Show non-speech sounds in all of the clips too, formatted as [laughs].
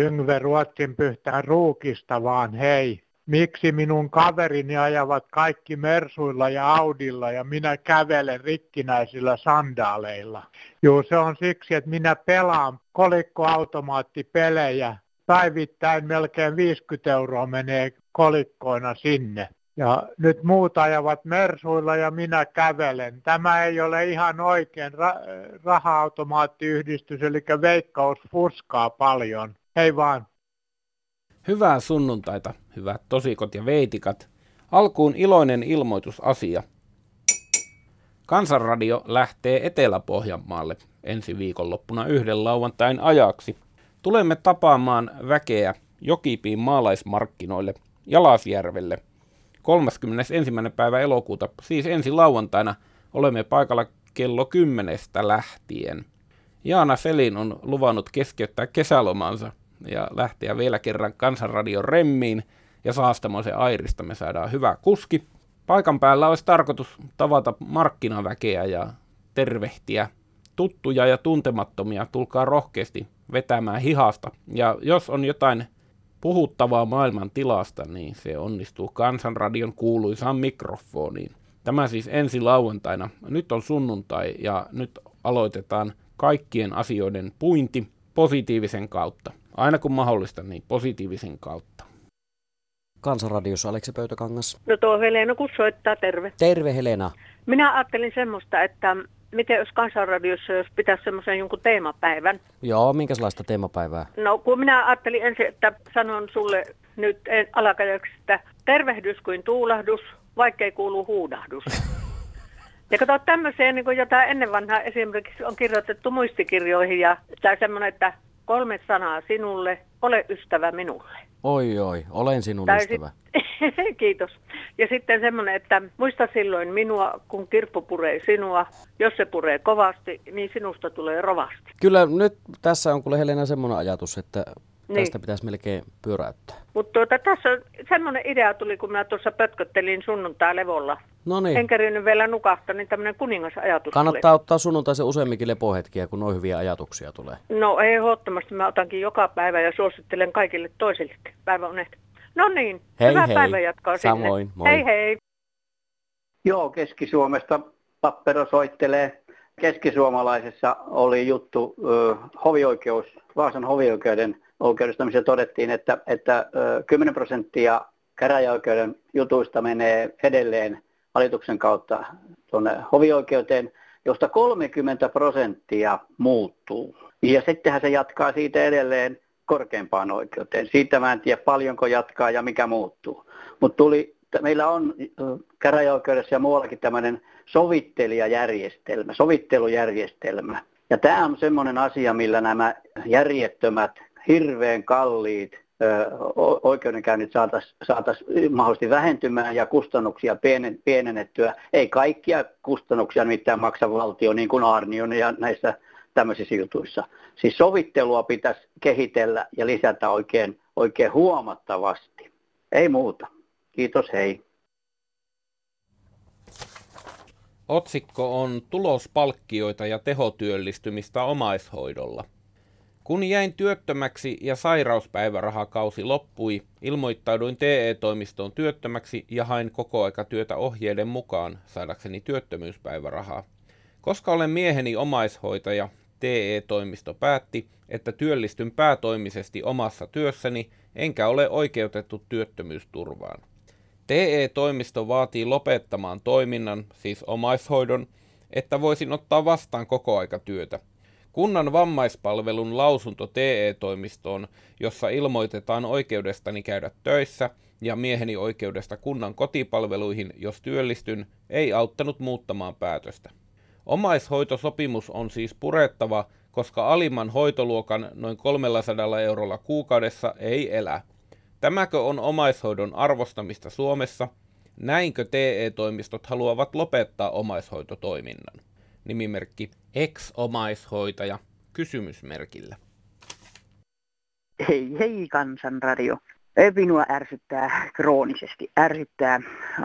Yngve Ruotsin pyhtään ruukista vaan hei. Miksi minun kaverini ajavat kaikki Mersuilla ja Audilla ja minä kävelen rikkinäisillä sandaaleilla? Joo, se on siksi, että minä pelaan kolikkoautomaattipelejä. Päivittäin melkein 50 euroa menee kolikkoina sinne. Ja nyt muut ajavat Mersuilla ja minä kävelen. Tämä ei ole ihan oikein. Ra- raha-automaattiyhdistys, eli veikkaus fuskaa paljon. Hei vaan. Hyvää sunnuntaita, hyvät tosikot ja veitikat. Alkuun iloinen ilmoitusasia. Kansanradio lähtee Etelä-Pohjanmaalle ensi viikonloppuna yhden lauantain ajaksi. Tulemme tapaamaan väkeä Jokipiin maalaismarkkinoille Jalasjärvelle – 31. päivä elokuuta, siis ensi lauantaina, olemme paikalla kello 10 lähtien. Jaana Selin on luvannut keskeyttää kesälomansa ja lähteä vielä kerran Kansanradion remmiin ja saastamoisen Airista me saadaan hyvä kuski. Paikan päällä olisi tarkoitus tavata markkinaväkeä ja tervehtiä tuttuja ja tuntemattomia. Tulkaa rohkeasti vetämään hihasta. Ja jos on jotain puhuttavaa maailman tilasta, niin se onnistuu Kansanradion kuuluisaan mikrofoniin. Tämä siis ensi lauantaina. Nyt on sunnuntai ja nyt aloitetaan kaikkien asioiden puinti positiivisen kautta. Aina kun mahdollista, niin positiivisen kautta. Kansanradiossa Aleksi Pöytäkangas. No tuo Helena kun soittaa, terve. Terve Helena. Minä ajattelin semmoista, että miten jos kansanradiossa, jos pitäisi semmoisen jonkun teemapäivän? Joo, minkälaista teemapäivää? No kun minä ajattelin ensin, että sanon sulle nyt alakajaksi, että tervehdys kuin tuulahdus, vaikkei kuulu huudahdus. [laughs] Ja kato tämmöiseen, niin jota ennen vanhaa esimerkiksi on kirjoitettu muistikirjoihin ja tämä semmoinen, että kolme sanaa sinulle, ole ystävä minulle. Oi oi, olen sinun tai ystävä. Sit, [laughs] [laughs] kiitos. Ja sitten semmoinen, että muista silloin minua, kun kirppu puree sinua. Jos se puree kovasti, niin sinusta tulee rovasti. Kyllä nyt tässä on kuule Helena semmoinen ajatus, että niin. Tästä pitäisi melkein pyöräyttää. Mutta tuota, tässä on semmoinen idea tuli, kun minä tuossa pötköttelin sunnuntai levolla. No niin. En kerinyt vielä nukahtaa, niin tämmöinen kuningasajatus Kannattaa tuli. ottaa sunnuntaisen useamminkin lepohetkiä, kun noin hyviä ajatuksia tulee. No ei ehdottomasti. Mä otankin joka päivä ja suosittelen kaikille toisille päiväunet. No niin, hei, hyvää hei. päivää jatkaa Samoin, sinne. moi. Hei hei. Joo, Keski-Suomesta Pappero soittelee. Keskisuomalaisessa oli juttu ö, hovioikeus, Vaasan hovioikeuden oikeudesta, missä todettiin, että, että 10 prosenttia käräjäoikeuden jutuista menee edelleen valituksen kautta tuonne hovioikeuteen, josta 30 prosenttia muuttuu. Ja sittenhän se jatkaa siitä edelleen korkeimpaan oikeuteen. Siitä mä en tiedä paljonko jatkaa ja mikä muuttuu. Mutta meillä on käräjäoikeudessa ja muuallakin tämmöinen sovittelijajärjestelmä, sovittelujärjestelmä. Ja tämä on semmoinen asia, millä nämä järjettömät hirveän kalliit oikeudenkäynnit saataisiin saatais mahdollisesti vähentymään ja kustannuksia pienen, pienennettyä. Ei kaikkia kustannuksia mitään maksa valtio, niin kuin Arnion ja näissä tämmöisissä jutuissa. Siis sovittelua pitäisi kehitellä ja lisätä oikein, oikein huomattavasti. Ei muuta. Kiitos, hei. Otsikko on tulospalkkioita ja tehotyöllistymistä omaishoidolla. Kun jäin työttömäksi ja sairauspäivärahakausi loppui, ilmoittauduin TE-toimistoon työttömäksi ja hain kokoaikatyötä ohjeiden mukaan saadakseni työttömyyspäivärahaa. Koska olen mieheni omaishoitaja, TE-toimisto päätti, että työllistyn päätoimisesti omassa työssäni, enkä ole oikeutettu työttömyysturvaan. TE-toimisto vaatii lopettamaan toiminnan, siis omaishoidon, että voisin ottaa vastaan kokoaikatyötä – Kunnan vammaispalvelun lausunto TE-toimistoon, jossa ilmoitetaan oikeudestani käydä töissä ja mieheni oikeudesta kunnan kotipalveluihin, jos työllistyn, ei auttanut muuttamaan päätöstä. Omaishoitosopimus on siis purettava, koska alimman hoitoluokan noin 300 eurolla kuukaudessa ei elä. Tämäkö on omaishoidon arvostamista Suomessa? Näinkö TE-toimistot haluavat lopettaa omaishoitotoiminnan? nimimerkki ex-omaishoitaja kysymysmerkillä. Hei hei Kansanradio. Minua ärsyttää kroonisesti, ärsyttää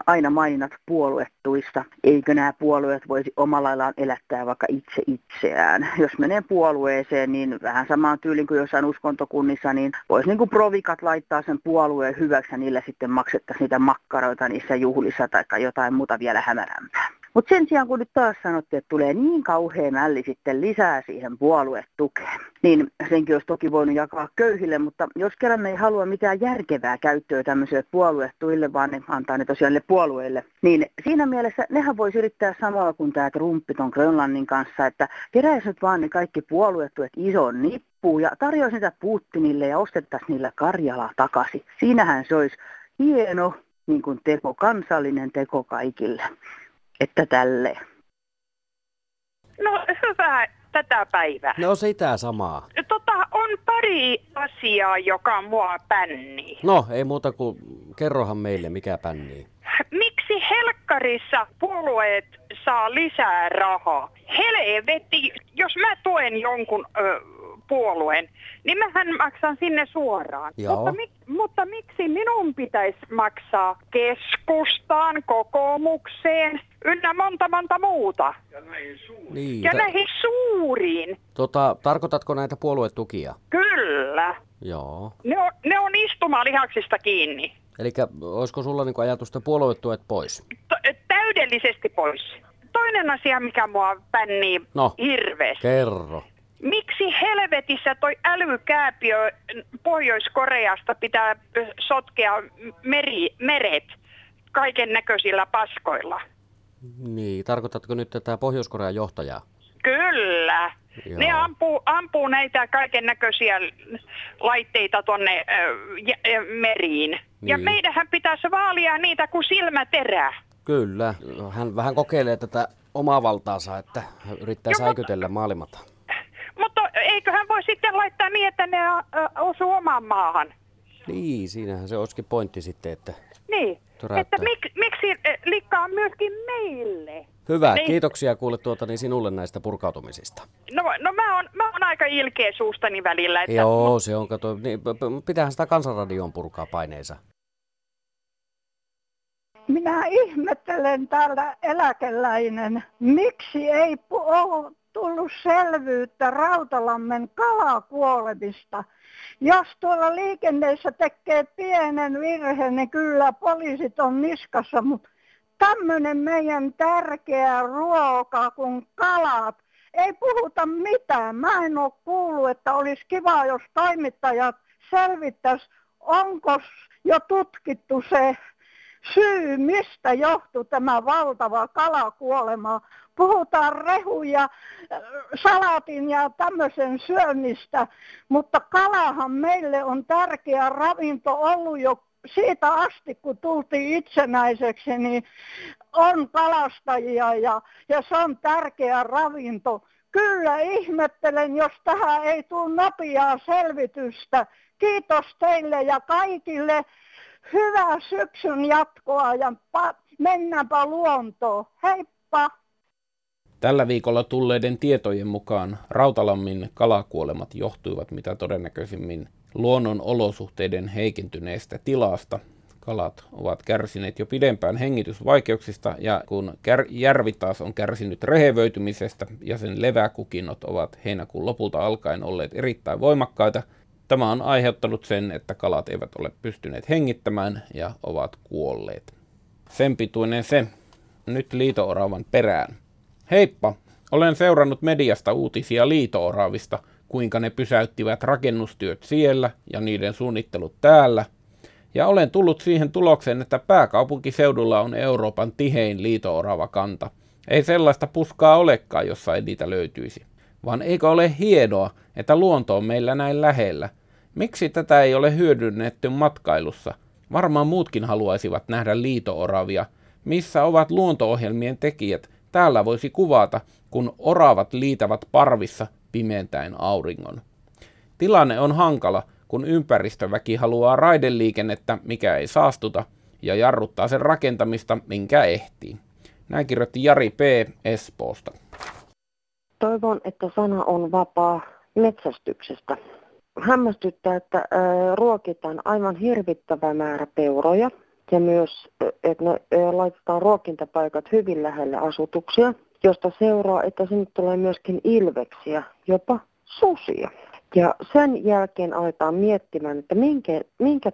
aina maininnat puoluetuista. Eikö nämä puolueet voisi omalla laillaan elättää vaikka itse itseään? Jos menee puolueeseen, niin vähän samaan tyyliin kuin jossain uskontokunnissa, niin voisi niin kuin provikat laittaa sen puolueen hyväksi ja niillä sitten maksettaisiin niitä makkaroita niissä juhlissa tai jotain muuta vielä hämärämpää. Mutta sen sijaan, kun nyt taas sanottiin, että tulee niin kauhean mälli sitten lisää siihen puoluetukeen, niin senkin olisi toki voinut jakaa köyhille, mutta jos kerran me ei halua mitään järkevää käyttöä tämmöisille puoluetuille, vaan ne antaa ne tosiaan puolueille, niin siinä mielessä nehän voisi yrittää samalla kuin tämä Trumpi ton Grönlannin kanssa, että keräisi nyt vaan ne kaikki puoluetuet isoon nippuun ja tarjoaisi niitä Putinille ja ostettaisiin niillä Karjalaa takaisin. Siinähän se olisi hieno niin kuin teko, kansallinen teko kaikille että tälle. No hyvää tätä päivää. No sitä samaa. Tota, on pari asiaa, joka mua pännii. No, ei muuta kuin kerrohan meille, mikä pännii. Miksi Helkkarissa puolueet saa lisää rahaa? Helvetti, jos mä tuen jonkun ö, puolueen, niin mähän maksan sinne suoraan. Joo. Mutta, mi- mutta miksi minun pitäisi maksaa keskustaan, kokoomukseen, ynnä monta monta muuta? Niin, Ja ta- näihin suuriin. tota, tarkoitatko näitä puoluetukia? Kyllä. Joo. Ne on, ne on istumalihaksista kiinni. Eli olisiko sulla niinku ajatusta puoluetuet pois? T- täydellisesti pois. Toinen asia, mikä mua pännii No. hirveästi. Kerro. Miksi helvetissä toi älykääpiö Pohjois-Koreasta pitää sotkea meri, meret kaiken näköisillä paskoilla? Niin, tarkoitatko nyt tätä Pohjois-Korean johtajaa? Kyllä. Joo. Ne ampuu, ampuu näitä kaiken näköisiä laitteita tuonne meriin. Ja Niin. meidähän pitäisi vaalia niitä kuin silmäterää. Kyllä. Hän vähän kokeilee tätä omaa valtaansa, että yrittää säikytellä maailmata. Mutta eiköhän voi sitten laittaa niin, että ne ö, osuu omaan maahan. Niin, siinähän se olisikin pointti sitten, että... Niin, Töräyttää. että mik, miksi eh, likkaa myöskin meille? Hyvä, Niin. kiitoksia kuule tuota niin sinulle näistä purkautumisista. No, no mä, oon, mä oon aika ilkeä suustani välillä. Että, Joo, se on, kato, niin, p- p- pitäähän sitä kansanradioon purkaa paineensa. Minä ihmettelen täällä eläkeläinen, miksi ei pu- ole tullut selvyyttä Rautalammen kalakuolemista. Jos tuolla liikenteessä tekee pienen virheen, niin kyllä poliisit on niskassa, mutta tämmöinen meidän tärkeä ruoka kuin kalat, ei puhuta mitään. Mä en ole kuullut, että olisi kiva, jos toimittajat selvittäisi, onko jo tutkittu se syy, mistä johtui tämä valtava kalakuolema. Puhutaan rehuja, salatin ja tämmöisen syönnistä, mutta kalahan meille on tärkeä ravinto ollut jo siitä asti, kun tultiin itsenäiseksi, niin on kalastajia ja, ja se on tärkeä ravinto. Kyllä ihmettelen, jos tähän ei tule nopeaa selvitystä. Kiitos teille ja kaikille. Hyvää syksyn jatkoa ja pa- mennäänpä luontoon. Heippa! Tällä viikolla tulleiden tietojen mukaan Rautalammin kalakuolemat johtuivat mitä todennäköisimmin luonnon olosuhteiden heikentyneestä tilasta. Kalat ovat kärsineet jo pidempään hengitysvaikeuksista ja kun kär- järvi taas on kärsinyt rehevöitymisestä ja sen leväkukinnot ovat heinäkuun lopulta alkaen olleet erittäin voimakkaita, tämä on aiheuttanut sen, että kalat eivät ole pystyneet hengittämään ja ovat kuolleet. Sen pituinen se. Nyt liitooravan perään. Heippa! Olen seurannut mediasta uutisia liitooravista, kuinka ne pysäyttivät rakennustyöt siellä ja niiden suunnittelut täällä. Ja olen tullut siihen tulokseen, että pääkaupunkiseudulla on Euroopan tihein liitoorava kanta. Ei sellaista puskaa olekaan, jossa ei niitä löytyisi. Vaan eikö ole hienoa, että luonto on meillä näin lähellä? Miksi tätä ei ole hyödynnetty matkailussa? Varmaan muutkin haluaisivat nähdä liitooravia. Missä ovat luonto-ohjelmien tekijät? Täällä voisi kuvata, kun oravat liitävät parvissa pimentäen auringon. Tilanne on hankala, kun ympäristöväki haluaa raideliikennettä, mikä ei saastuta, ja jarruttaa sen rakentamista, minkä ehtii. Näin kirjoitti Jari P. Espoosta. Toivon, että sana on vapaa metsästyksestä. hämmästyttää, että ruokitaan aivan hirvittävä määrä peuroja ja myös, että ne laitetaan ruokintapaikat hyvin lähelle asutuksia, josta seuraa, että sinne tulee myöskin ilveksiä, jopa susia. Ja sen jälkeen aletaan miettimään, että minkä, minkä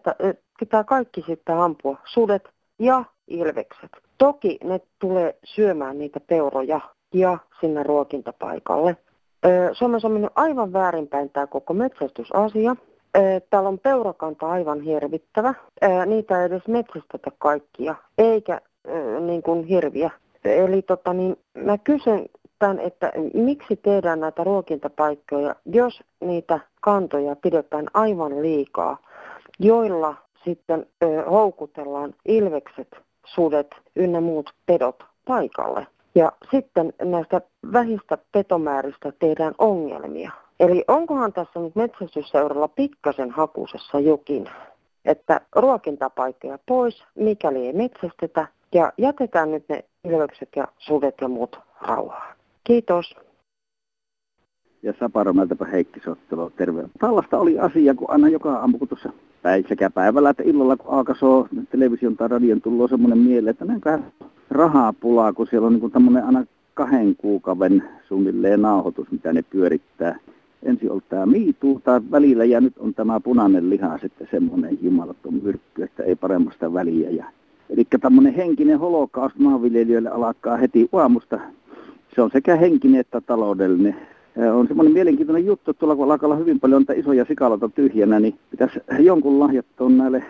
pitää kaikki sitten ampua, sudet ja ilvekset. Toki ne tulee syömään niitä peuroja ja sinne ruokintapaikalle. Suomessa on mennyt aivan väärinpäin tämä koko metsästysasia. Täällä on peurakanta aivan hirvittävä. Niitä ei edes metsästetä kaikkia, eikä niin kuin hirviä. Eli tota, niin, mä kysyn tämän, että miksi tehdään näitä ruokintapaikkoja, jos niitä kantoja pidetään aivan liikaa, joilla sitten houkutellaan ilvekset, sudet ynnä muut pedot paikalle. Ja sitten näistä vähistä petomääristä tehdään ongelmia. Eli onkohan tässä nyt metsästysseuralla pikkasen hakusessa jokin, että ruokintapaikkoja pois, mikäli ei metsästetä, ja jätetään nyt ne ilvekset ja sudet ja muut rauhaan. Kiitos. Ja Saparomeltäpä Heikki Sottelo, terve. Tällaista oli asia, kun aina joka aamu, kun tuossa päin, sekä päivällä että illalla, kun aakasoo television tai radion tullut semmoinen mieleen, että näinköhän rahaa pulaa, kun siellä on niin tämmöinen aina kahden kuukauden suunnilleen nauhoitus, mitä ne pyörittää. Ensin on tämä miituu tai välillä ja nyt on tämä punainen liha sitten semmoinen jumalaton myrkky, että ei paremmasta väliä. Ja, eli tämmöinen henkinen holokaus maanviljelijöille alkaa heti aamusta. Se on sekä henkinen että taloudellinen. On semmoinen mielenkiintoinen juttu, että tuolla kun alkaa olla hyvin paljon isoja sikalota tyhjänä, niin pitäisi jonkun lahjoittaa näille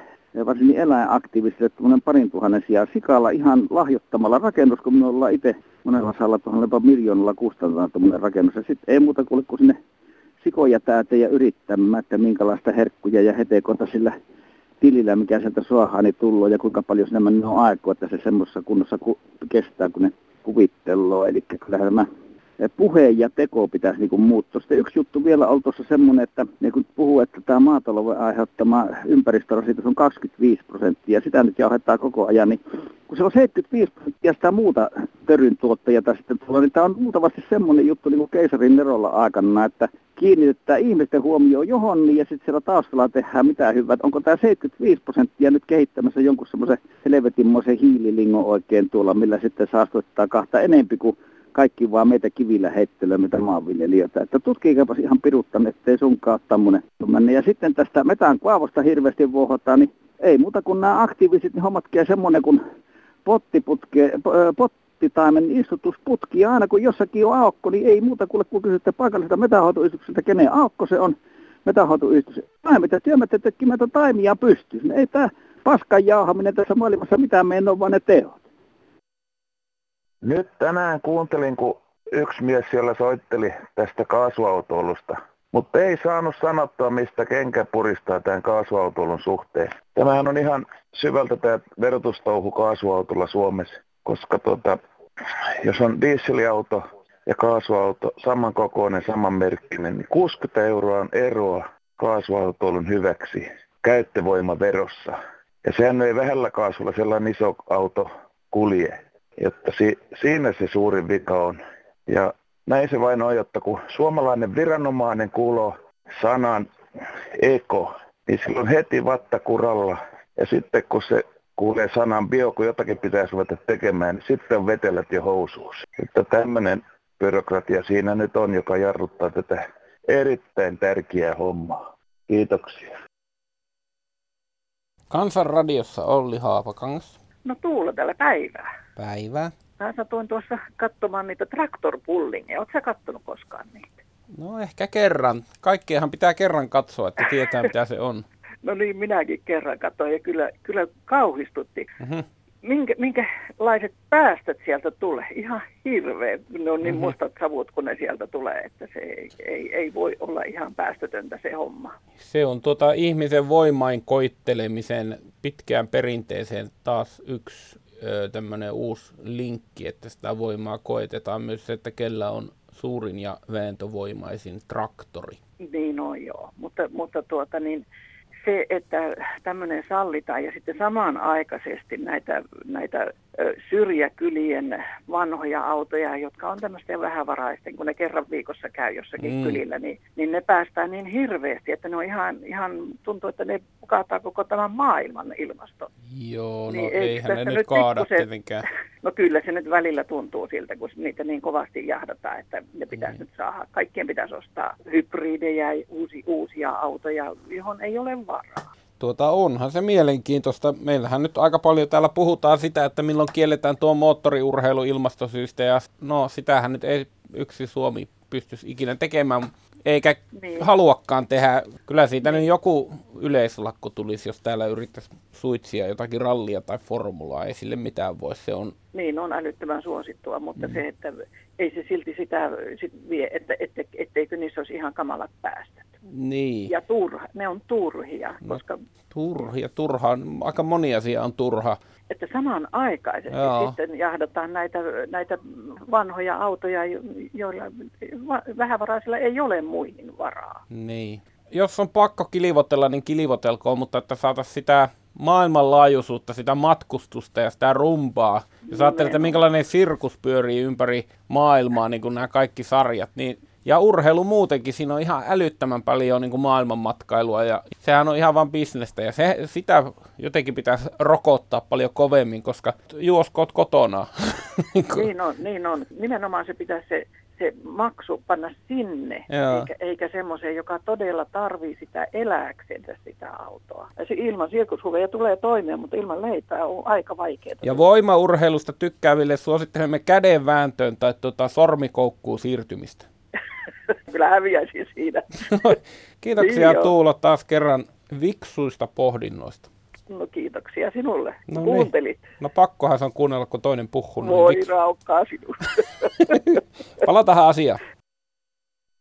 varsinkin eläinaktiivisille tuommoinen parin tuhannen sijaan sikalla ihan lahjoittamalla rakennus, kun me ollaan itse monella saalla tuohon jopa miljoonalla kustantaa tuommoinen rakennus. Ja sitten ei muuta kuin, sinne sikoja täältä ja yrittämään, että minkälaista herkkuja ja hetekota sillä tilillä, mikä sieltä suohaani tullut ja kuinka paljon sinne on aikaa, että se semmoisessa kunnossa ku- kestää, kun ne kuvitteloo. Eli kyllähän tämä puhe ja teko pitäisi niin kuin muuttua. Sitten yksi juttu vielä on tuossa semmoinen, että niin kun puhuu, että tämä maatalouden aiheuttama ympäristörasitus on 25 prosenttia, sitä nyt jauhetaan koko ajan, niin kun se on 75 prosenttia sitä muuta töryn tuottajia sitten tuolla, niin tämä on muutavasti semmoinen juttu niin kuin keisarin Nerolla aikana, että kiinnitetään ihmisten huomioon johon, niin ja sitten siellä taustalla tehdään mitä hyvää. Onko tämä 75 prosenttia nyt kehittämässä jonkun semmoisen helvetinmoisen hiililingon oikein tuolla, millä sitten saastuttaa kahta enempi kuin kaikki vaan meitä kivillä heittelee, mitä maanviljelijöitä. Että tutkikaapas ihan piruttan, ettei sunkaan tämmöinen. Ja sitten tästä metään kaavosta hirveästi vuohotaan, niin ei muuta kuin nämä aktiiviset niin hommatkin semmoinen kuin pottiputke, pottitaimen istutusputki. Ja aina kun jossakin on aukko, niin ei muuta kuin kun kysytte paikalliselta metahoitoyhdistykseltä, kenen aukko se on metahoitoyhdistys. mitä työmättä tekimättä taimia pystyy. Ei tämä paskan jauhaminen tässä maailmassa mitään meidän on, vaan ne teot. Nyt tänään kuuntelin, kun yksi mies siellä soitteli tästä kaasuautoilusta, mutta ei saanut sanottua, mistä kenkä puristaa tämän kaasuautoilun suhteen. Tämähän on ihan syvältä tämä verotustouhu kaasuautolla Suomessa, koska tota, jos on dieselauto ja kaasuauto samankokoinen, samanmerkkinen, niin 60 euroa on eroa kaasuautoilun hyväksi käyttövoimaverossa. Ja sehän ei vähällä kaasulla sellainen iso auto kulje. Jotta si, siinä se suurin vika on. Ja näin se vain on, jotta kun suomalainen viranomainen kuuloo sanan eko, niin silloin heti vattakuralla. Ja sitten kun se kuulee sanan bio, kun jotakin pitäisi ruveta tekemään, niin sitten vetelät jo housuus. Että tämmöinen byrokratia siinä nyt on, joka jarruttaa tätä erittäin tärkeää hommaa. Kiitoksia. Kansanradiossa Olli Haapakangas. No Tuula tällä päivää. Päivää. Mä satuin tuossa katsomaan niitä traktorpullingeja. Oletko sä kattonut koskaan niitä? No ehkä kerran. Kaikkeahan pitää kerran katsoa, että tietää mitä se on. [laughs] No niin, minäkin kerran katsoin ja kyllä, kyllä kauhistutti. Mm-hmm. Minkä, minkälaiset päästöt sieltä tulee? Ihan hirveä. Ne on niin mm-hmm. mustat savut, kun ne sieltä tulee, että se ei, ei, ei voi olla ihan päästötöntä se homma. Se on tuota ihmisen voimain koittelemisen pitkään perinteeseen taas yksi tämmöinen uusi linkki, että sitä voimaa koetetaan myös se, että kellä on suurin ja vääntövoimaisin traktori. Niin on joo, mutta, mutta tuota niin, se, että tämmöinen sallitaan ja sitten samanaikaisesti näitä, näitä syrjäkylien vanhoja autoja, jotka on tämmöistä vähävaraisten, kun ne kerran viikossa käy jossakin mm. kylillä, niin, niin ne päästään niin hirveästi, että ne on ihan, ihan tuntuu, että ne kaataa koko tämän maailman ilmasto. Joo, niin no eihän ne nyt kaada pikkusen, tietenkään. [laughs] No kyllä se nyt välillä tuntuu siltä, kun niitä niin kovasti jahdataan, että ne pitäisi mm. nyt saada. Kaikkien pitäisi ostaa hybridejä, uusi, uusia autoja, johon ei ole varaa. Tuota, onhan se mielenkiintoista. Meillähän nyt aika paljon täällä puhutaan sitä, että milloin kielletään tuo moottoriurheilu ilmastosyistä. Ja no, sitähän nyt ei yksi Suomi pystyisi ikinä tekemään, eikä niin. haluakaan tehdä. Kyllä siitä niin. nyt joku yleislakko tulisi, jos täällä yrittäisi suitsia jotakin rallia tai formulaa. Ei sille mitään voi, se on... Niin, on älyttömän suosittua, mutta mm. se, että ei se silti sitä sit vie, että, että, etteikö niissä olisi ihan kamalat päästä. Niin. Ja turha, ne on turhia. No, koska... Turhia, turha. Aika moni asia on turha. Että samanaikaisesti Joo. sitten jahdataan näitä, näitä vanhoja autoja, joilla vähävaraisilla ei ole muihin varaa. Niin. Jos on pakko kilivotella, niin kilivotelkoon, mutta että saataisiin sitä maailmanlaajuisuutta, sitä matkustusta ja sitä rumpaa. Jos ajattelee, että minkälainen sirkus pyörii ympäri maailmaa, niin kuin nämä kaikki sarjat, niin ja urheilu muutenkin, siinä on ihan älyttömän paljon niin kuin maailmanmatkailua ja sehän on ihan vain bisnestä ja se, sitä jotenkin pitäisi rokottaa paljon kovemmin, koska juoskoot kotona. [laughs] niin on, niin on. Nimenomaan se pitäisi se, se maksu panna sinne, Joo. eikä, eikä semmoiseen, joka todella tarvii sitä elääksensä sitä autoa. Ja se ilman sirkushuveja tulee toimeen, mutta ilman leipää on aika vaikeaa. Ja voimaurheilusta tykkääville suosittelemme kädenvääntöön tai tuota sormikoukkuun siirtymistä. [laughs] Kyllä häviäisin siinä. Kiitoksia niin Tuula taas kerran viksuista pohdinnoista. No kiitoksia sinulle, no niin. kuuntelit. Niin. No pakkohan se on kuunnella, kun toinen puhuu. Niin Voi niin raukkaa sinusta. [laughs] Palataan asiaan.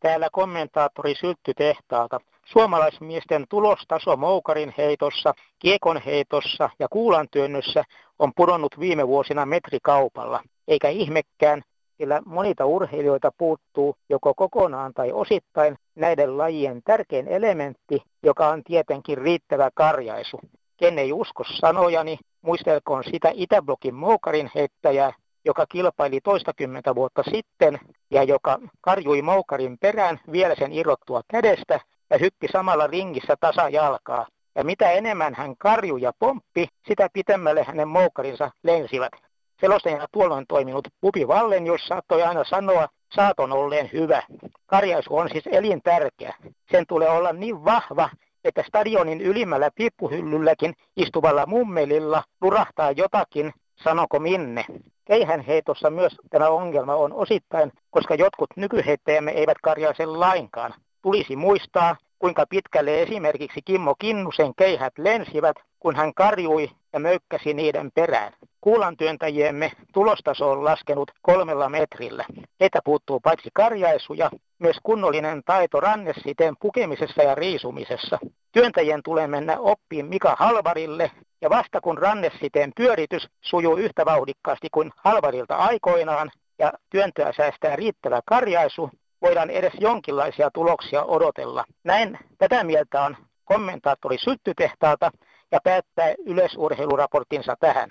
Täällä kommentaattori Syltty tehtaalta. Suomalaismiesten tulostaso moukarin heitossa, kiekon heitossa ja kuulantyönnössä on pudonnut viime vuosina metrikaupalla. Eikä ihmekään, sillä monita urheilijoita puuttuu joko kokonaan tai osittain näiden lajien tärkein elementti, joka on tietenkin riittävä karjaisu. Ken ei usko sanojani, muistelkoon sitä Itäblokin moukarin heittäjää, joka kilpaili toistakymmentä vuotta sitten ja joka karjui moukarin perään vielä sen irrottua kädestä ja hyppi samalla ringissä tasajalkaa. Ja mitä enemmän hän karjui ja pomppi, sitä pitemmälle hänen moukarinsa lensivät. Selostajana tuolloin toiminut Pupi Vallen, jos saattoi aina sanoa saaton olleen hyvä. Karjaisu on siis elintärkeä. Sen tulee olla niin vahva, että stadionin ylimmällä piippuhyllylläkin istuvalla mummelilla lurahtaa jotakin, sanoko minne. Keihän heitossa myös tämä ongelma on osittain, koska jotkut nykyheittäjämme eivät karjaise lainkaan. Tulisi muistaa, kuinka pitkälle esimerkiksi Kimmo Kinnusen keihät lensivät, kun hän karjui ja möykkäsi niiden perään. Kuulantyöntäjiemme tulostaso on laskenut kolmella metrillä. Heitä puuttuu paitsi karjaisuja, myös kunnollinen taito rannesiteen pukemisessa ja riisumisessa. Työntäjien tulee mennä oppiin Mika Halvarille, ja vasta kun rannesiteen pyöritys sujuu yhtä vauhdikkaasti kuin Halvarilta aikoinaan, ja työntöä säästää riittävä karjaisu, voidaan edes jonkinlaisia tuloksia odotella. Näin tätä mieltä on kommentaattori Syttytehtaalta ja päättää yleisurheiluraporttinsa tähän.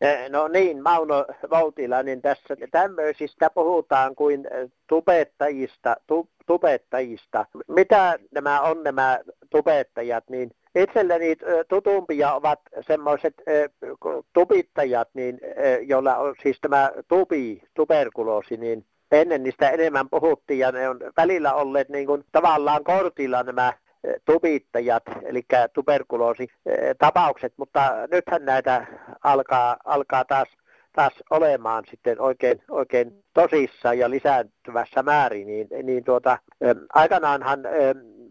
Eh, no niin, Mauno Voutila, niin tässä tämmöisistä puhutaan kuin eh, tubettajista, tu, tubettajista. Mitä nämä on nämä tubettajat, niin itselleni eh, tutumpia ovat semmoiset tubittajat, niin, joilla on siis tämä tubi, tuberkuloosi, niin ennen niistä enemmän puhuttiin ja ne on välillä olleet niin kuin tavallaan kortilla nämä tubittajat, eli tuberkuloositapaukset, mutta nythän näitä alkaa, alkaa taas, taas olemaan sitten oikein, oikein tosissaan ja lisääntyvässä määrin, niin, niin tuota, aikanaanhan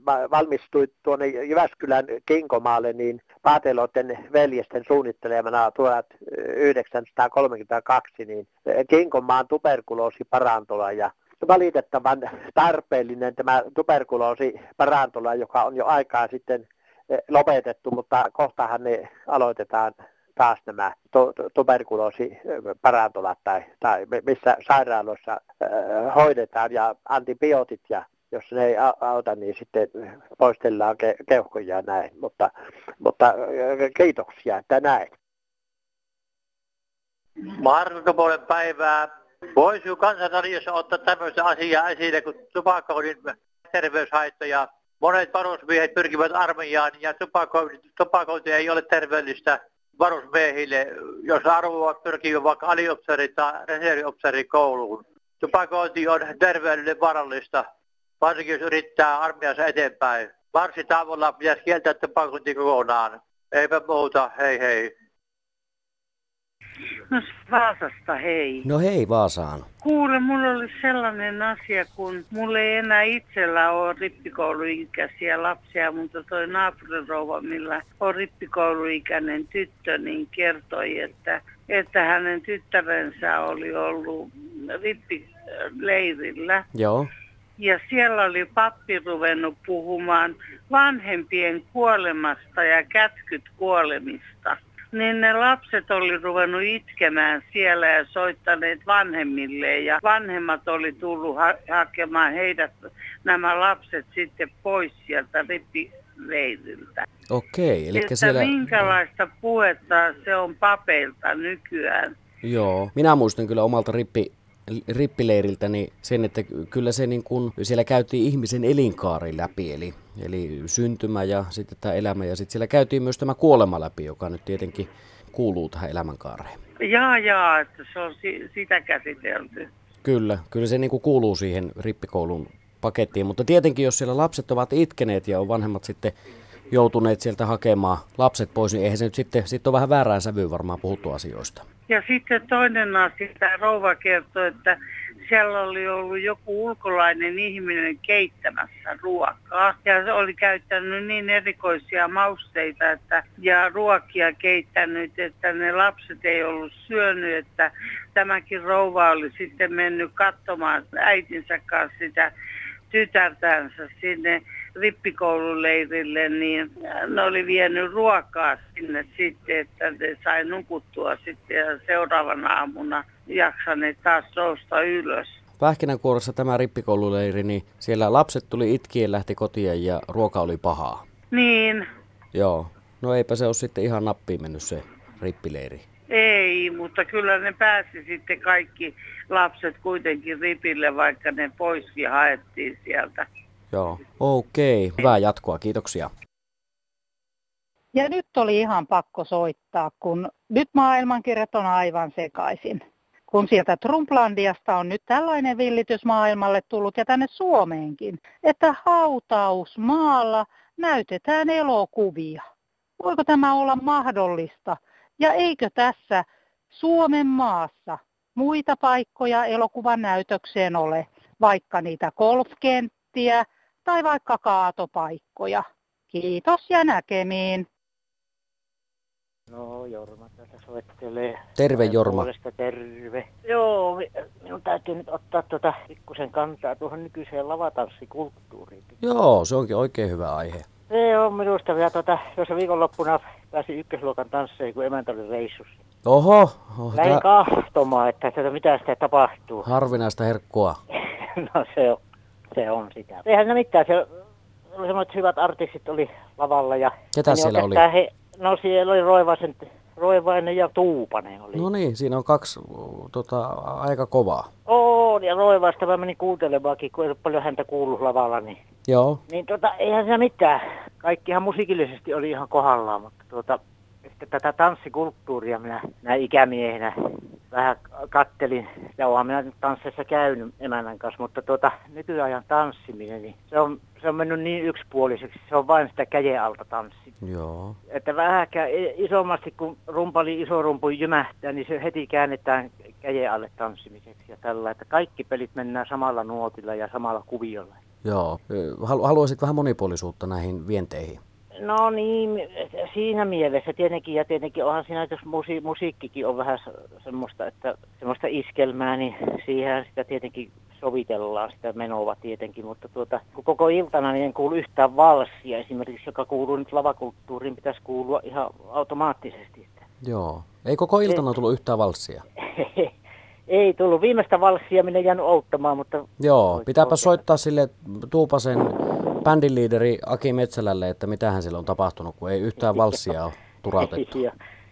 valmistui tuonne Jyväskylän Kinkomaalle niin Paateloiden veljesten suunnittelemana 1932 niin Kinkomaan tuberkuloosiparantola ja valitettavan tarpeellinen tämä tuberkuloosiparantola, joka on jo aikaa sitten eh, lopetettu, mutta kohtahan ne aloitetaan taas nämä tuberkuloosiparantolat tai, tai missä sairaaloissa äh, hoidetaan ja antibiootit ja jos ne ei auta, niin sitten poistellaan ke- keuhkoja näin. Mutta, mutta kiitoksia, että näin. Markopolen päivää. Voisiko kansanradiossa ottaa tämmöistä asiaa esille, kun tupakoinnin terveyshaittoja. Monet varusmiehet pyrkivät armeijaan ja tupakointi, ei ole terveellistä varusmiehille, jos arvoavat pyrkivät vaikka aliopseri tai reserviopseri kouluun. Tupakointi on terveellinen varallista, varsinkin jos yrittää armeijassa eteenpäin. Varsitavolla pitäisi kieltää tupakointi kokonaan. Eipä muuta, hei hei. No Vaasasta hei. No hei Vaasaan. Kuule, mulla oli sellainen asia, kun mulla ei enää itsellä ole rippikouluikäisiä lapsia, mutta toi naapurirouva, millä on rippikouluikäinen tyttö, niin kertoi, että, että hänen tyttärensä oli ollut rippileirillä. Joo. Ja siellä oli pappi ruvennut puhumaan vanhempien kuolemasta ja kätkyt kuolemista niin ne lapset oli ruvennut itkemään siellä ja soittaneet vanhemmille ja vanhemmat oli tullut ha- hakemaan heidät, nämä lapset sitten pois sieltä rippileiriltä. Okei, eli että siellä... minkälaista puhetta se on papeilta nykyään. Joo, minä muistan kyllä omalta rippi, rippileiriltä niin sen, että kyllä se niin kuin, siellä käytiin ihmisen elinkaari läpi, eli, eli syntymä ja sitten tämä elämä, ja sitten siellä käytiin myös tämä kuolema läpi, joka nyt tietenkin kuuluu tähän elämänkaareen. Jaa, jaa, että se on si- sitä käsitelty. Kyllä, kyllä se niin kuin kuuluu siihen rippikoulun pakettiin, mutta tietenkin jos siellä lapset ovat itkeneet ja on vanhemmat sitten joutuneet sieltä hakemaan lapset pois, niin eihän se nyt sitten, sitten on vähän väärään sävyyn varmaan puhuttu asioista. Ja sitten toinen asia, tämä rouva kertoi, että siellä oli ollut joku ulkolainen ihminen keittämässä ruokaa. Ja se oli käyttänyt niin erikoisia mausteita että, ja ruokia keittänyt, että ne lapset ei ollut syönyt. Että tämäkin rouva oli sitten mennyt katsomaan äitinsä kanssa sitä tytärtänsä sinne rippikoululeirille, niin ne oli vienyt ruokaa sinne sitten, että ne sai nukuttua sitten ja seuraavana aamuna jaksaneet taas nousta ylös. Pähkinänkuoressa tämä rippikoululeiri, niin siellä lapset tuli itkien lähti kotiin ja ruoka oli pahaa. Niin, Joo, no eipä se ole sitten ihan nappiin mennyt se rippileiri. ei, mutta kyllä ne pääsi sitten kaikki lapset kuitenkin ripille, vaikka ne pois ja haettiin sieltä. Joo, okei, hyvää jatkoa, kiitoksia. Ja nyt oli ihan pakko soittaa, kun nyt maailmankirjat on aivan sekaisin. Kun sieltä Trumplandiasta on nyt tällainen villitys maailmalle tullut ja tänne Suomeenkin, että hautausmaalla näytetään elokuvia. Voiko tämä olla mahdollista? Ja eikö tässä Suomen maassa muita paikkoja elokuvan näytökseen ole, vaikka niitä golfkenttiä tai vaikka kaatopaikkoja? Kiitos ja näkemiin. No Jorma täältä soittelee. Terve, Jorma. Puolesta terve. Joo, mi- minun täytyy nyt ottaa tuota pikkusen kantaa tuohon nykyiseen lavatanssikulttuuriin. Joo, se onkin oikein hyvä aihe. Se on minusta vielä tuota, tuossa viikonloppuna pääsin ykkösluokan tansseihin, kun emäntä oli reissussa. Oho, oh, Lähin tää kahtomaan, että tätä, mitä sitä tapahtuu. harvinaista herkkua. [laughs] no se on, se on sitä. Eihän ne mitään, se oli semmoiset hyvät artistit oli lavalla. Ja Ketä niin siellä oli? He, no siellä oli Roivaisen, Roivainen ja Tuupanen oli. No niin, siinä on kaksi tota, aika kovaa. Oo, ja Roivaista mä menin kuuntelemaankin, kun ei ole paljon häntä kuullut lavalla, niin, Joo, niin tota, eihän siinä mitään. Kaikkihan musiikillisesti oli ihan kohdallaan, mutta tuota, sitten tätä tanssikulttuuria minä näin ikämiehenä vähän kattelin. Ja oonhan minä nyt tansseissa käynyt emännän kanssa, mutta tuota, nykyajan tanssiminen, niin se on, se on mennyt niin yksipuoliseksi. Se on vain sitä käden alta tanssi. joo. Että vähäkään i- isommasti, kun rumpali iso rumpu jymähtää, niin se heti käännetään käden alle tanssimiseksi ja tällä. Että kaikki pelit mennään samalla nuotilla ja samalla kuviolla. Joo. Haluaisit vähän monipuolisuutta näihin vienteihin? No niin, siinä mielessä tietenkin, ja tietenkin onhan siinä, jos musi, musiikkikin on vähän se- semmoista, että semmoista iskelmää, niin siihen sitä tietenkin sovitellaan sitä menoa tietenkin, mutta tuota, kun koko iltana niin en kuulu yhtään valssia esimerkiksi, joka kuuluu nyt lavakulttuuriin, pitäisi kuulua ihan automaattisesti. Joo. Ei koko iltana tullut yhtään valssia. [laughs] Ei tullut viimeistä valssia, minä en jäänyt outtamaan, mutta Joo, pitääpä soittaa sille Tuupasen bändiliideri Aki Metsälälle, että mitähän sillä on tapahtunut, kun ei yhtään valssia ole turautettu.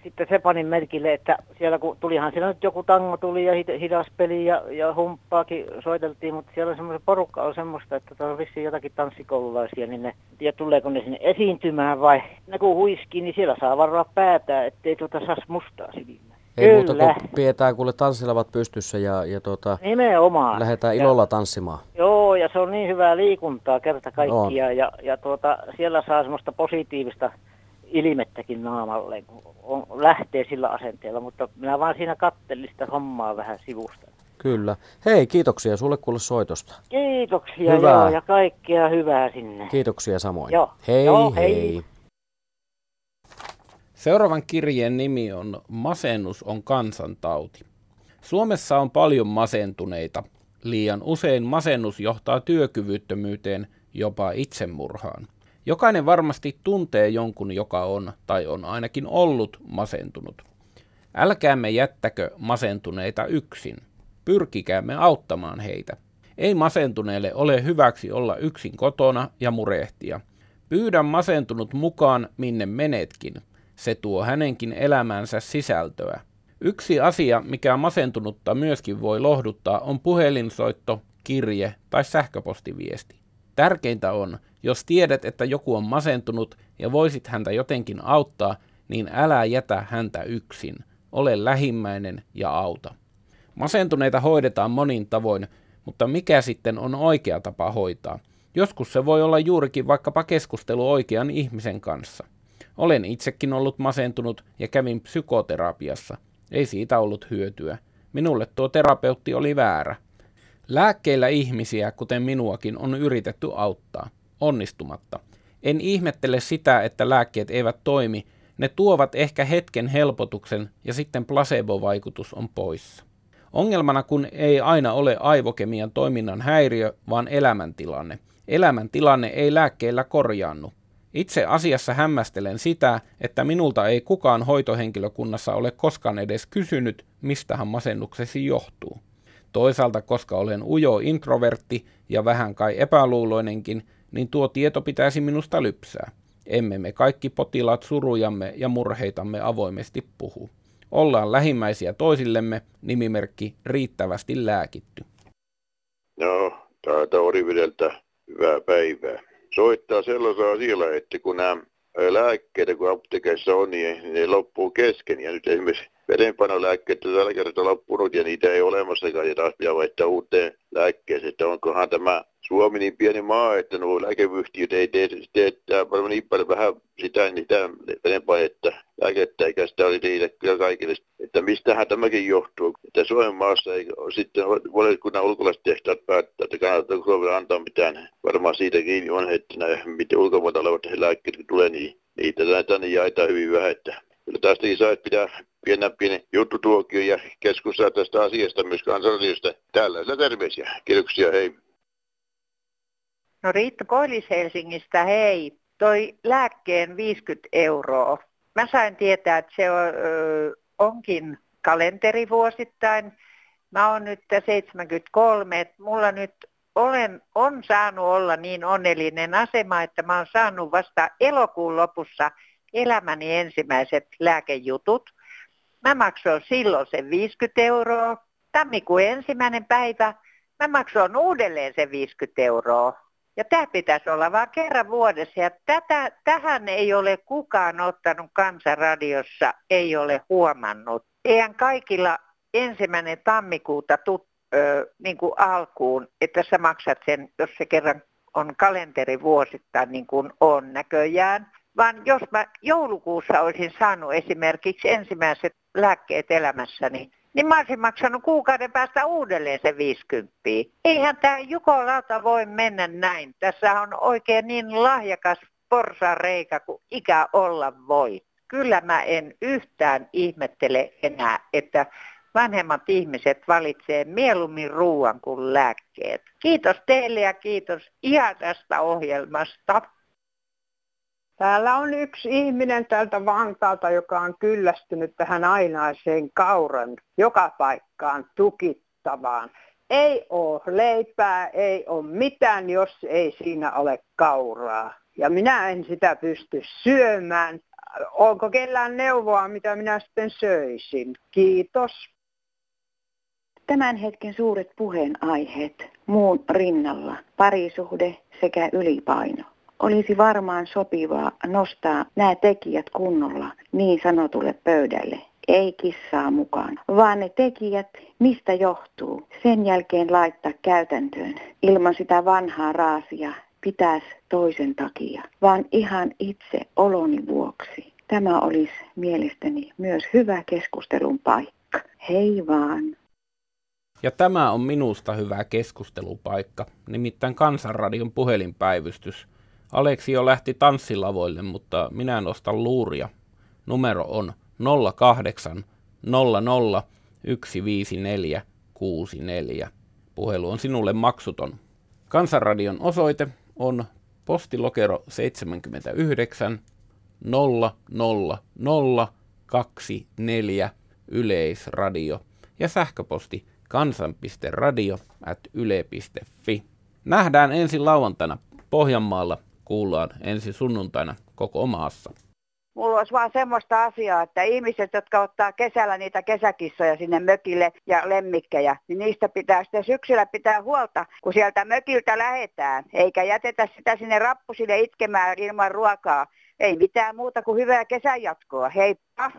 Sitten se panin merkille, että siellä kun tulihan siellä nyt joku tango tuli ja hidas peli ja, ja humppaakin soiteltiin, mutta siellä semmoinen porukka on semmoista, että tuolla on vissiin jotakin tanssikoululaisia, niin ne, ja tuleeko ne sinne esiintymään vai ne kun huiskii, niin siellä saa varoa päätä, ettei tuota saa mustaa silmää. Ei muuta kuin pidetään kuule tanssilavat pystyssä ja, ja tuota, Nimenomaan. lähdetään ilolla ja, tanssimaan. Joo, ja se on niin hyvää liikuntaa kerta kaikkiaan ja, ja tuota, siellä saa semmoista positiivista ilmettäkin naamalle, kun on, lähtee sillä asenteella, mutta minä vaan siinä kattelin sitä hommaa vähän sivusta. Kyllä. Hei, kiitoksia sulle kuule soitosta. Kiitoksia hyvää. joo, ja kaikkea hyvää sinne. Kiitoksia samoin. Joo. Hei, joo, hei. hei. Seuraavan kirjeen nimi on Masennus on kansantauti. Suomessa on paljon masentuneita. Liian usein masennus johtaa työkyvyttömyyteen, jopa itsemurhaan. Jokainen varmasti tuntee jonkun, joka on tai on ainakin ollut masentunut. Älkäämme jättäkö masentuneita yksin. Pyrkikäämme auttamaan heitä. Ei masentuneelle ole hyväksi olla yksin kotona ja murehtia. Pyydä masentunut mukaan, minne menetkin. Se tuo hänenkin elämänsä sisältöä. Yksi asia, mikä masentunutta myöskin voi lohduttaa, on puhelinsoitto, kirje tai sähköpostiviesti. Tärkeintä on, jos tiedät, että joku on masentunut ja voisit häntä jotenkin auttaa, niin älä jätä häntä yksin. Ole lähimmäinen ja auta. Masentuneita hoidetaan monin tavoin, mutta mikä sitten on oikea tapa hoitaa? Joskus se voi olla juurikin vaikkapa keskustelu oikean ihmisen kanssa. Olen itsekin ollut masentunut ja kävin psykoterapiassa. Ei siitä ollut hyötyä. Minulle tuo terapeutti oli väärä. Lääkkeillä ihmisiä, kuten minuakin, on yritetty auttaa, onnistumatta. En ihmettele sitä, että lääkkeet eivät toimi, ne tuovat ehkä hetken helpotuksen ja sitten placebo-vaikutus on poissa. Ongelmana kun ei aina ole aivokemian toiminnan häiriö, vaan elämäntilanne. Elämäntilanne ei lääkkeellä korjaannu. Itse asiassa hämmästelen sitä, että minulta ei kukaan hoitohenkilökunnassa ole koskaan edes kysynyt, mistähän masennuksesi johtuu. Toisaalta, koska olen ujo introvertti ja vähän kai epäluuloinenkin, niin tuo tieto pitäisi minusta lypsää. Emme me kaikki potilaat surujamme ja murheitamme avoimesti puhu. Ollaan lähimmäisiä toisillemme, nimimerkki riittävästi lääkitty. No, täältä Orivedeltä hyvää päivää. Soittaa sellaisella asialla, että kun nämä lääkkeitä, kun apteekissa on, niin ne loppuu kesken. Ja nyt esimerkiksi verenpainolääkkeet on tällä kertaa loppunut ja niitä ei olemassakaan ja taas pitää vaihtaa uuteen lääkkeeseen. Että onkohan tämä Suomi niin pieni maa, että nuo lääkeyhtiöt ei tee, tee paljon niin paljon vähän sitä niitä verenpainetta lääkettä, eikä sitä oli riitä kyllä kaikille. Että mistähän tämäkin johtuu, että Suomen maassa ei sitten valiokunnan ulkolaistehtaat päättää, että kannattaa Suomelle antaa mitään. Varmaan siitä kiinni on, että miten ulkomailta olevat lääkkeet tulee, niin niitä tänne jaetaan hyvin vähän. Että kyllä tästä saa, että pitää pienen pieni juttutuokio ja keskustella tästä asiasta myös kansallisesta. Täällä terveisiä. Kiitoksia, hei. No Riitta Koilis Helsingistä, hei. Toi lääkkeen 50 euroa. Mä sain tietää, että se on, ö, onkin kalenterivuosittain. Mä oon nyt 73, että mulla nyt olen, on saanut olla niin onnellinen asema, että mä oon saanut vasta elokuun lopussa elämäni ensimmäiset lääkejutut. Mä maksoin silloin sen 50 euroa. Tammikuun ensimmäinen päivä mä maksoin uudelleen sen 50 euroa. Ja tämä pitäisi olla vain kerran vuodessa. Ja tätä, tähän ei ole kukaan ottanut kansanradiossa, ei ole huomannut. Eihän kaikilla ensimmäinen tammikuuta tut, ö, niin kuin alkuun, että sä maksat sen, jos se kerran on kalenteri vuosittain niin kuin on näköjään. Vaan jos mä joulukuussa olisin saanut esimerkiksi ensimmäiset lääkkeet elämässäni, niin mä olisin maksanut kuukauden päästä uudelleen se 50. Eihän tämä Jukolauta voi mennä näin. Tässä on oikein niin lahjakas reikä kuin ikä olla voi. Kyllä mä en yhtään ihmettele enää, että vanhemmat ihmiset valitsee mieluummin ruoan kuin lääkkeet. Kiitos teille ja kiitos ihanasta ohjelmasta. Täällä on yksi ihminen täältä Vantaalta, joka on kyllästynyt tähän ainaiseen kauran joka paikkaan tukittavaan. Ei ole leipää, ei ole mitään, jos ei siinä ole kauraa. Ja minä en sitä pysty syömään. onko kellään neuvoa, mitä minä sitten söisin? Kiitos. Tämän hetken suuret puheenaiheet muun rinnalla, parisuhde sekä ylipaino. Olisi varmaan sopivaa nostaa nämä tekijät kunnolla niin sanotulle pöydälle. Ei kissaa mukaan, vaan ne tekijät, mistä johtuu. Sen jälkeen laittaa käytäntöön ilman sitä vanhaa raasia pitäisi toisen takia, vaan ihan itse oloni vuoksi. Tämä olisi mielestäni myös hyvä keskustelun paikka. Hei vaan! Ja tämä on minusta hyvä keskustelupaikka, nimittäin Kansanradion puhelinpäivystys. Aleksi jo lähti tanssilavoille, mutta minä nostan luuria. Numero on 08 00 154 64. Puhelu on sinulle maksuton. Kansanradion osoite on postilokero 79 000 24 Yleisradio ja sähköposti kansan.radio at yle.fi. Nähdään ensi lauantaina Pohjanmaalla, kuullaan ensi sunnuntaina koko maassa. Mulla olisi vaan semmoista asiaa, että ihmiset, jotka ottaa kesällä niitä kesäkissoja sinne mökille ja lemmikkejä, niin niistä pitää sitten syksyllä pitää huolta, kun sieltä mökiltä lähetään, eikä jätetä sitä sinne rappusille itkemään ilman ruokaa. Ei mitään muuta kuin hyvää kesän jatkoa. Heippa!